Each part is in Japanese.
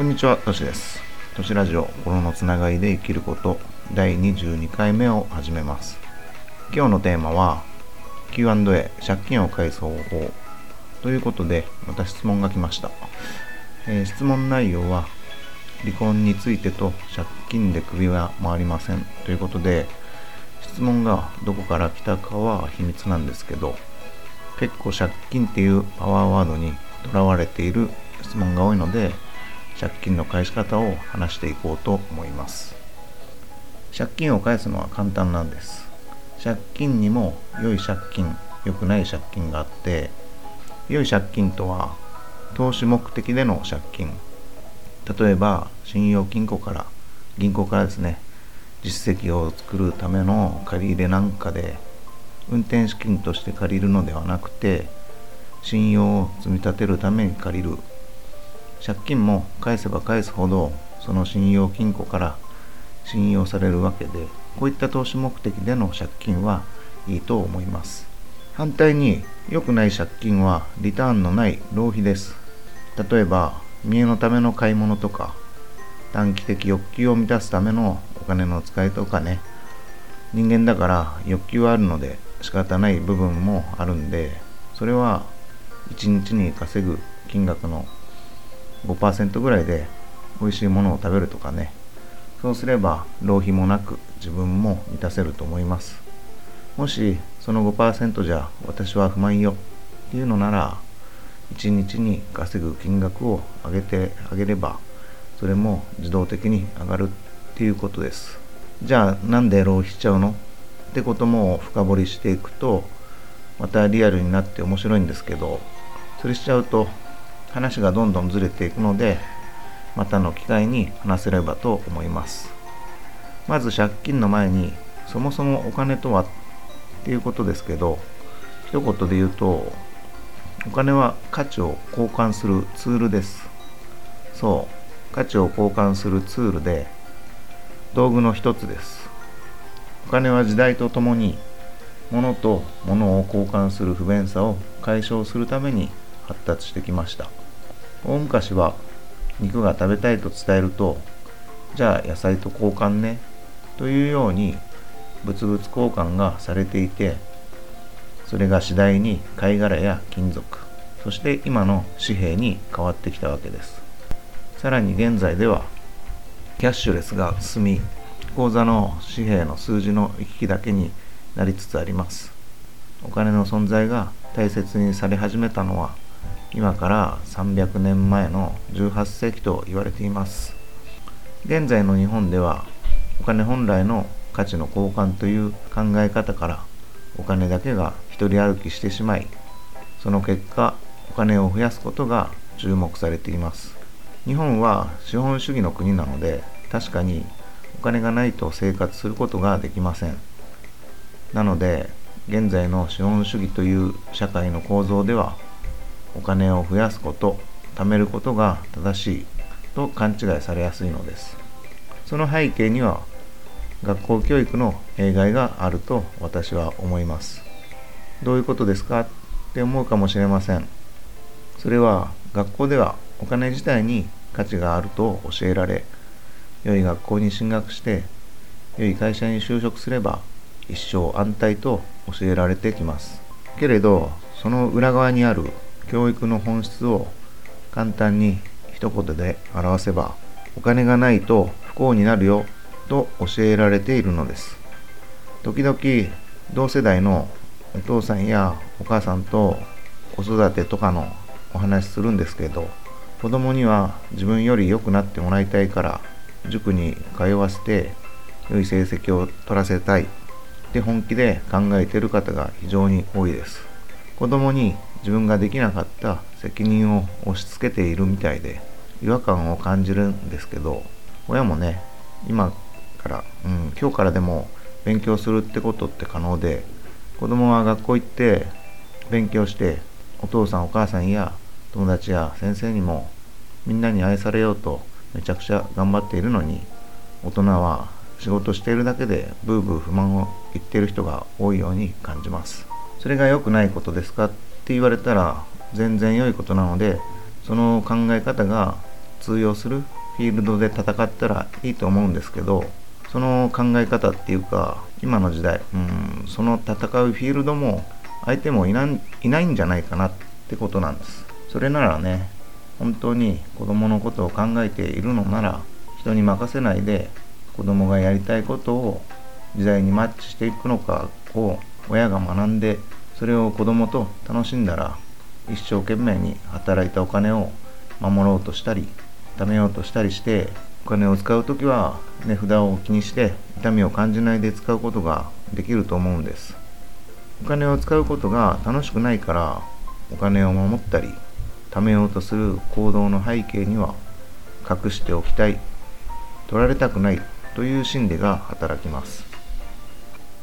こんにちは、としです。としラジオ、心のつながりで生きること、第22回目を始めます。今日のテーマは、Q&A、借金を返す方法。ということで、また質問が来ました。えー質問内容は、離婚についてと借金で首は回りません。ということで、質問がどこから来たかは秘密なんですけど、結構借金っていうパワーワードにとらわれている質問が多いので借金の返し方を話していこうと思います。借金を返すのは簡単なんです。借金にも良い借金良くない借金があって良い借金とは投資目的での借金。例えば信用金庫から銀行からですね実績を作るための借り入れなんかで運転資金として借りるのではなくて信用を積み立てるために借りる。借金も返せば返すほどその信用金庫から信用されるわけでこういった投資目的での借金はいいと思います。反対に良くない借金はリターンのない浪費です。例えば見栄のための買い物とか短期的欲求を満たすためのお金の使いとかね。人間だから欲求はあるので仕方ない部分もあるんでそれは1日に稼ぐ金額の5%ぐらいで美味しいものを食べるとかね。そうすれば浪費もなく自分も満たせると思います。もしその5%じゃ私は不満よ。っていうのなら1日に稼ぐ金額を上げてあげればそれも自動的に上がるっていうことです。じゃあなんで浪費しちゃうの？ってことも深掘りしていくとまたリアルになって面白いんですけどそれしちゃうと話がどんどんずれていくのでまたの機会に話せればと思います。まず借金の前にそもそもお金とはっていうことですけど一言で言うとお金は価値を交換するツールです。そう価値を交換するツールで道具の一つです。お金は時代とともに物と物を交換する不便さを解消するために発達してきました。大昔は肉が食べたいと伝えるとじゃあ野菜と交換ねというように物々交換がされていてそれが次第に貝殻や金属そして今の紙幣に変わってきたわけです。さらに現在ではキャッシュレスが進み口座の紙幣の数字の行き来だけになりつつあります。お金の存在が大切にされ始めたのは今から300年前の18世紀と言われています。現在の日本ではお金本来の価値の交換という考え方からお金だけが一人歩きしてしまいその結果お金を増やすことが注目されています。日本は資本主義の国なので確かにお金がないと生活することができません。なので現在の資本主義という社会の構造ではお金を増やすこと貯めることが正しいと勘違いされやすいのです。その背景には学校教育の弊害があると私は思います。どういうことですかって思うかもしれません。それは学校ではお金自体に価値があると教えられ良い学校に進学して良い会社に就職すれば一生安泰と教えられてきます。けれどその裏側にある教育の本質を簡単に一言で表せばお金がないと不幸になるよと教えられているのです。時々同世代のお父さんやお母さんと子育てとかのお話しするんですけど子供には自分より良くなってもらいたいから塾に通わせて良い成績を取らせたいって本気で考えている方が非常に多いです。子供に自分ができなかった責任を押し付けているみたいで違和感を感じるんですけど親もね今から、うん、今日からでも勉強するってことって可能で子供は学校行って勉強してお父さんお母さんや友達や先生にもみんなに愛されようとめちゃくちゃ頑張っているのに大人は仕事しているだけでブーブー不満を言っている人が多いように感じます。それが良くないことですかって言われたら全然良いことなのでその考え方が通用するフィールドで戦ったらいいと思うんですけどその考え方っていうか今の時代うんその戦うフィールドも相手もいないないんじゃないかなってことなんです。それならね本当に子供のことを考えているのなら人に任せないで子供がやりたいことを時代にマッチしていくのかを親が学んでそれを子供と楽しんだら一生懸命に働いたお金を守ろうとしたり貯めようとしたりしてお金を使う時は値札を気にして痛みを感じないで使うことができると思うんです。お金を使うことが楽しくないからお金を守ったり貯めようとする行動の背景には隠しておきたい取られたくないという心理が働きます。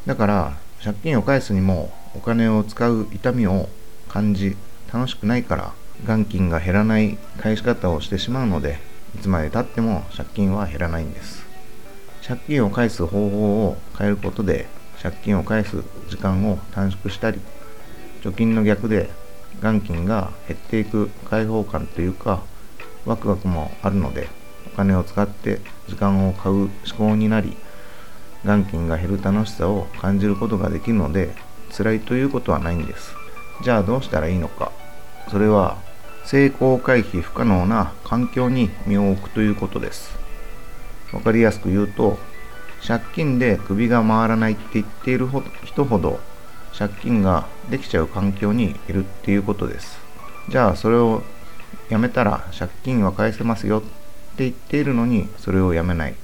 だから借金を返すにもお金を使う痛みを感じ楽しくないから元金が減らない返し方をしてしまうのでいつまでたっても借金は減らないんです。借金を返す方法を変えることで借金を返す時間を短縮したり貯金の逆で元金が減っていく解放感というかワクワクもあるのでお金を使って時間を買う思考になり元金が減る楽しさを感じることができるので辛いということはないんです。じゃあどうしたらいいのか。それは成功回避不可能な環境に身を置くということです。わかりやすく言うと借金で首が回らないって言っている人ほど借金ができちゃう環境にいるっていうことです。じゃあそれをやめたら借金は返せますよって言っているのにそれをやめない。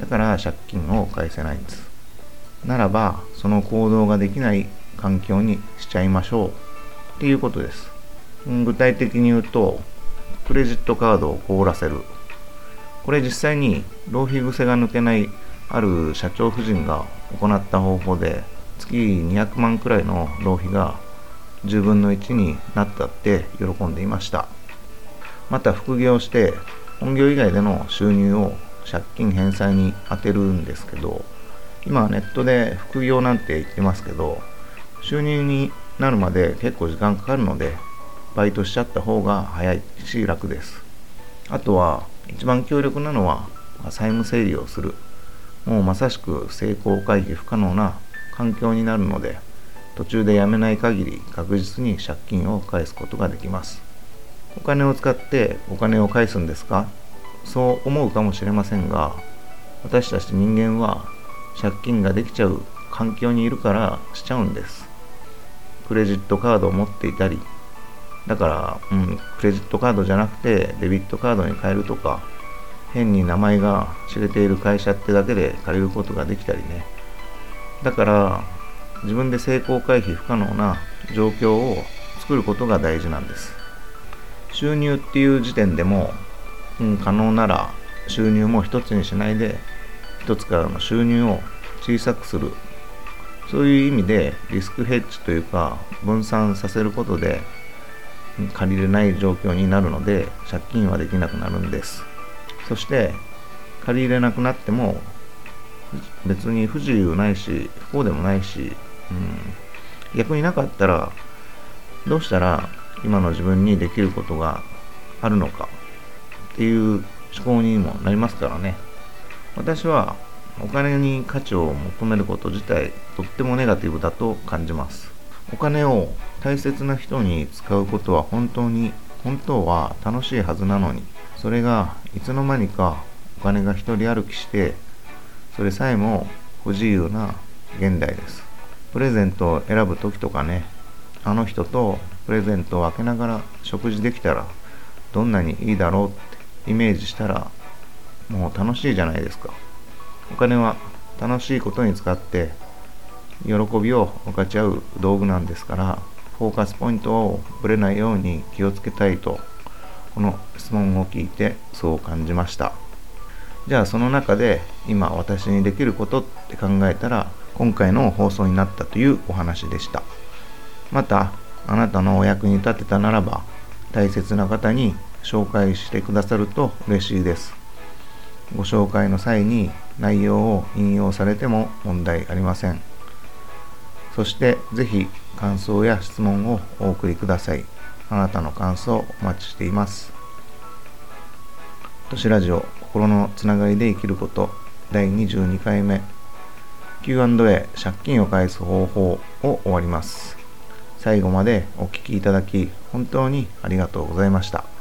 だから借金を返せないんです。ならばその行動ができない環境にしちゃいましょう。っていうことです。具体的に言うとクレジットカードを凍らせる。これ実際に浪費癖が抜けないある社長夫人が行った方法で月200万くらいの浪費が10分の1になったって喜んでいました。また副業して本業以外での収入を借金返済に充てるんですけど今はネットで副業なんて言ってますけど収入になるまで結構時間かかるのでバイトしちゃった方が早いし楽です。あとは一番強力なのは債務整理をする。もうまさしく成功回避不可能な環境になるので途中でやめない限り確実に借金を返すことができます。お金を使ってお金を返すんですか？そう思うかもしれませんが私たち人間は借金ができちゃう環境にいるからしちゃうんです。クレジットカードを持っていたりだから、うん、クレジットカードじゃなくてデビットカードに変えるとか変に名前が知れている会社ってだけで借りることができたりね。だから自分で成功回避不可能な状況を作ることが大事なんです。収入っていう時点でも、可能なら収入も一つにしないで一つからの収入を小さくする。そういう意味でリスクヘッジというか分散させることで借りれない状況になるので借金はできなくなるんです。そして借り入れなくなっても別に不自由ないし不幸でもないし、うん、逆になかったらどうしたら今の自分にできることがあるのか。っていう思考にもなりますからね。私はお金に価値を求めること自体とってもネガティブだと感じます。お金を大切な人に使うことは本当に本当は楽しいはずなのにそれがいつの間にかお金が一人歩きしてそれさえも不自由な現代です。プレゼントを選ぶ時とかねあの人とプレゼントを開けながら食事できたらどんなにいいだろうってイメージしたらもう楽しいじゃないですか。お金は楽しいことに使って喜びを分かち合う道具なんですからフォーカスポイントをぶれないように気をつけたいとこの質問を聞いてそう感じました。じゃあその中で今私にできることって考えたら今回の放送になったというお話でした。またあなたのお役に立てたならば大切な方に紹介してくださると嬉しいです。ご紹介の際に内容を引用されても問題ありません。そしてぜひ感想や質問をお送りください。あなたの感想お待ちしています。都市ラジオ心のつながりで生きること。第22回目。Q&A 借金を返す方法を終わります。最後までお聴きいただき本当にありがとうございました。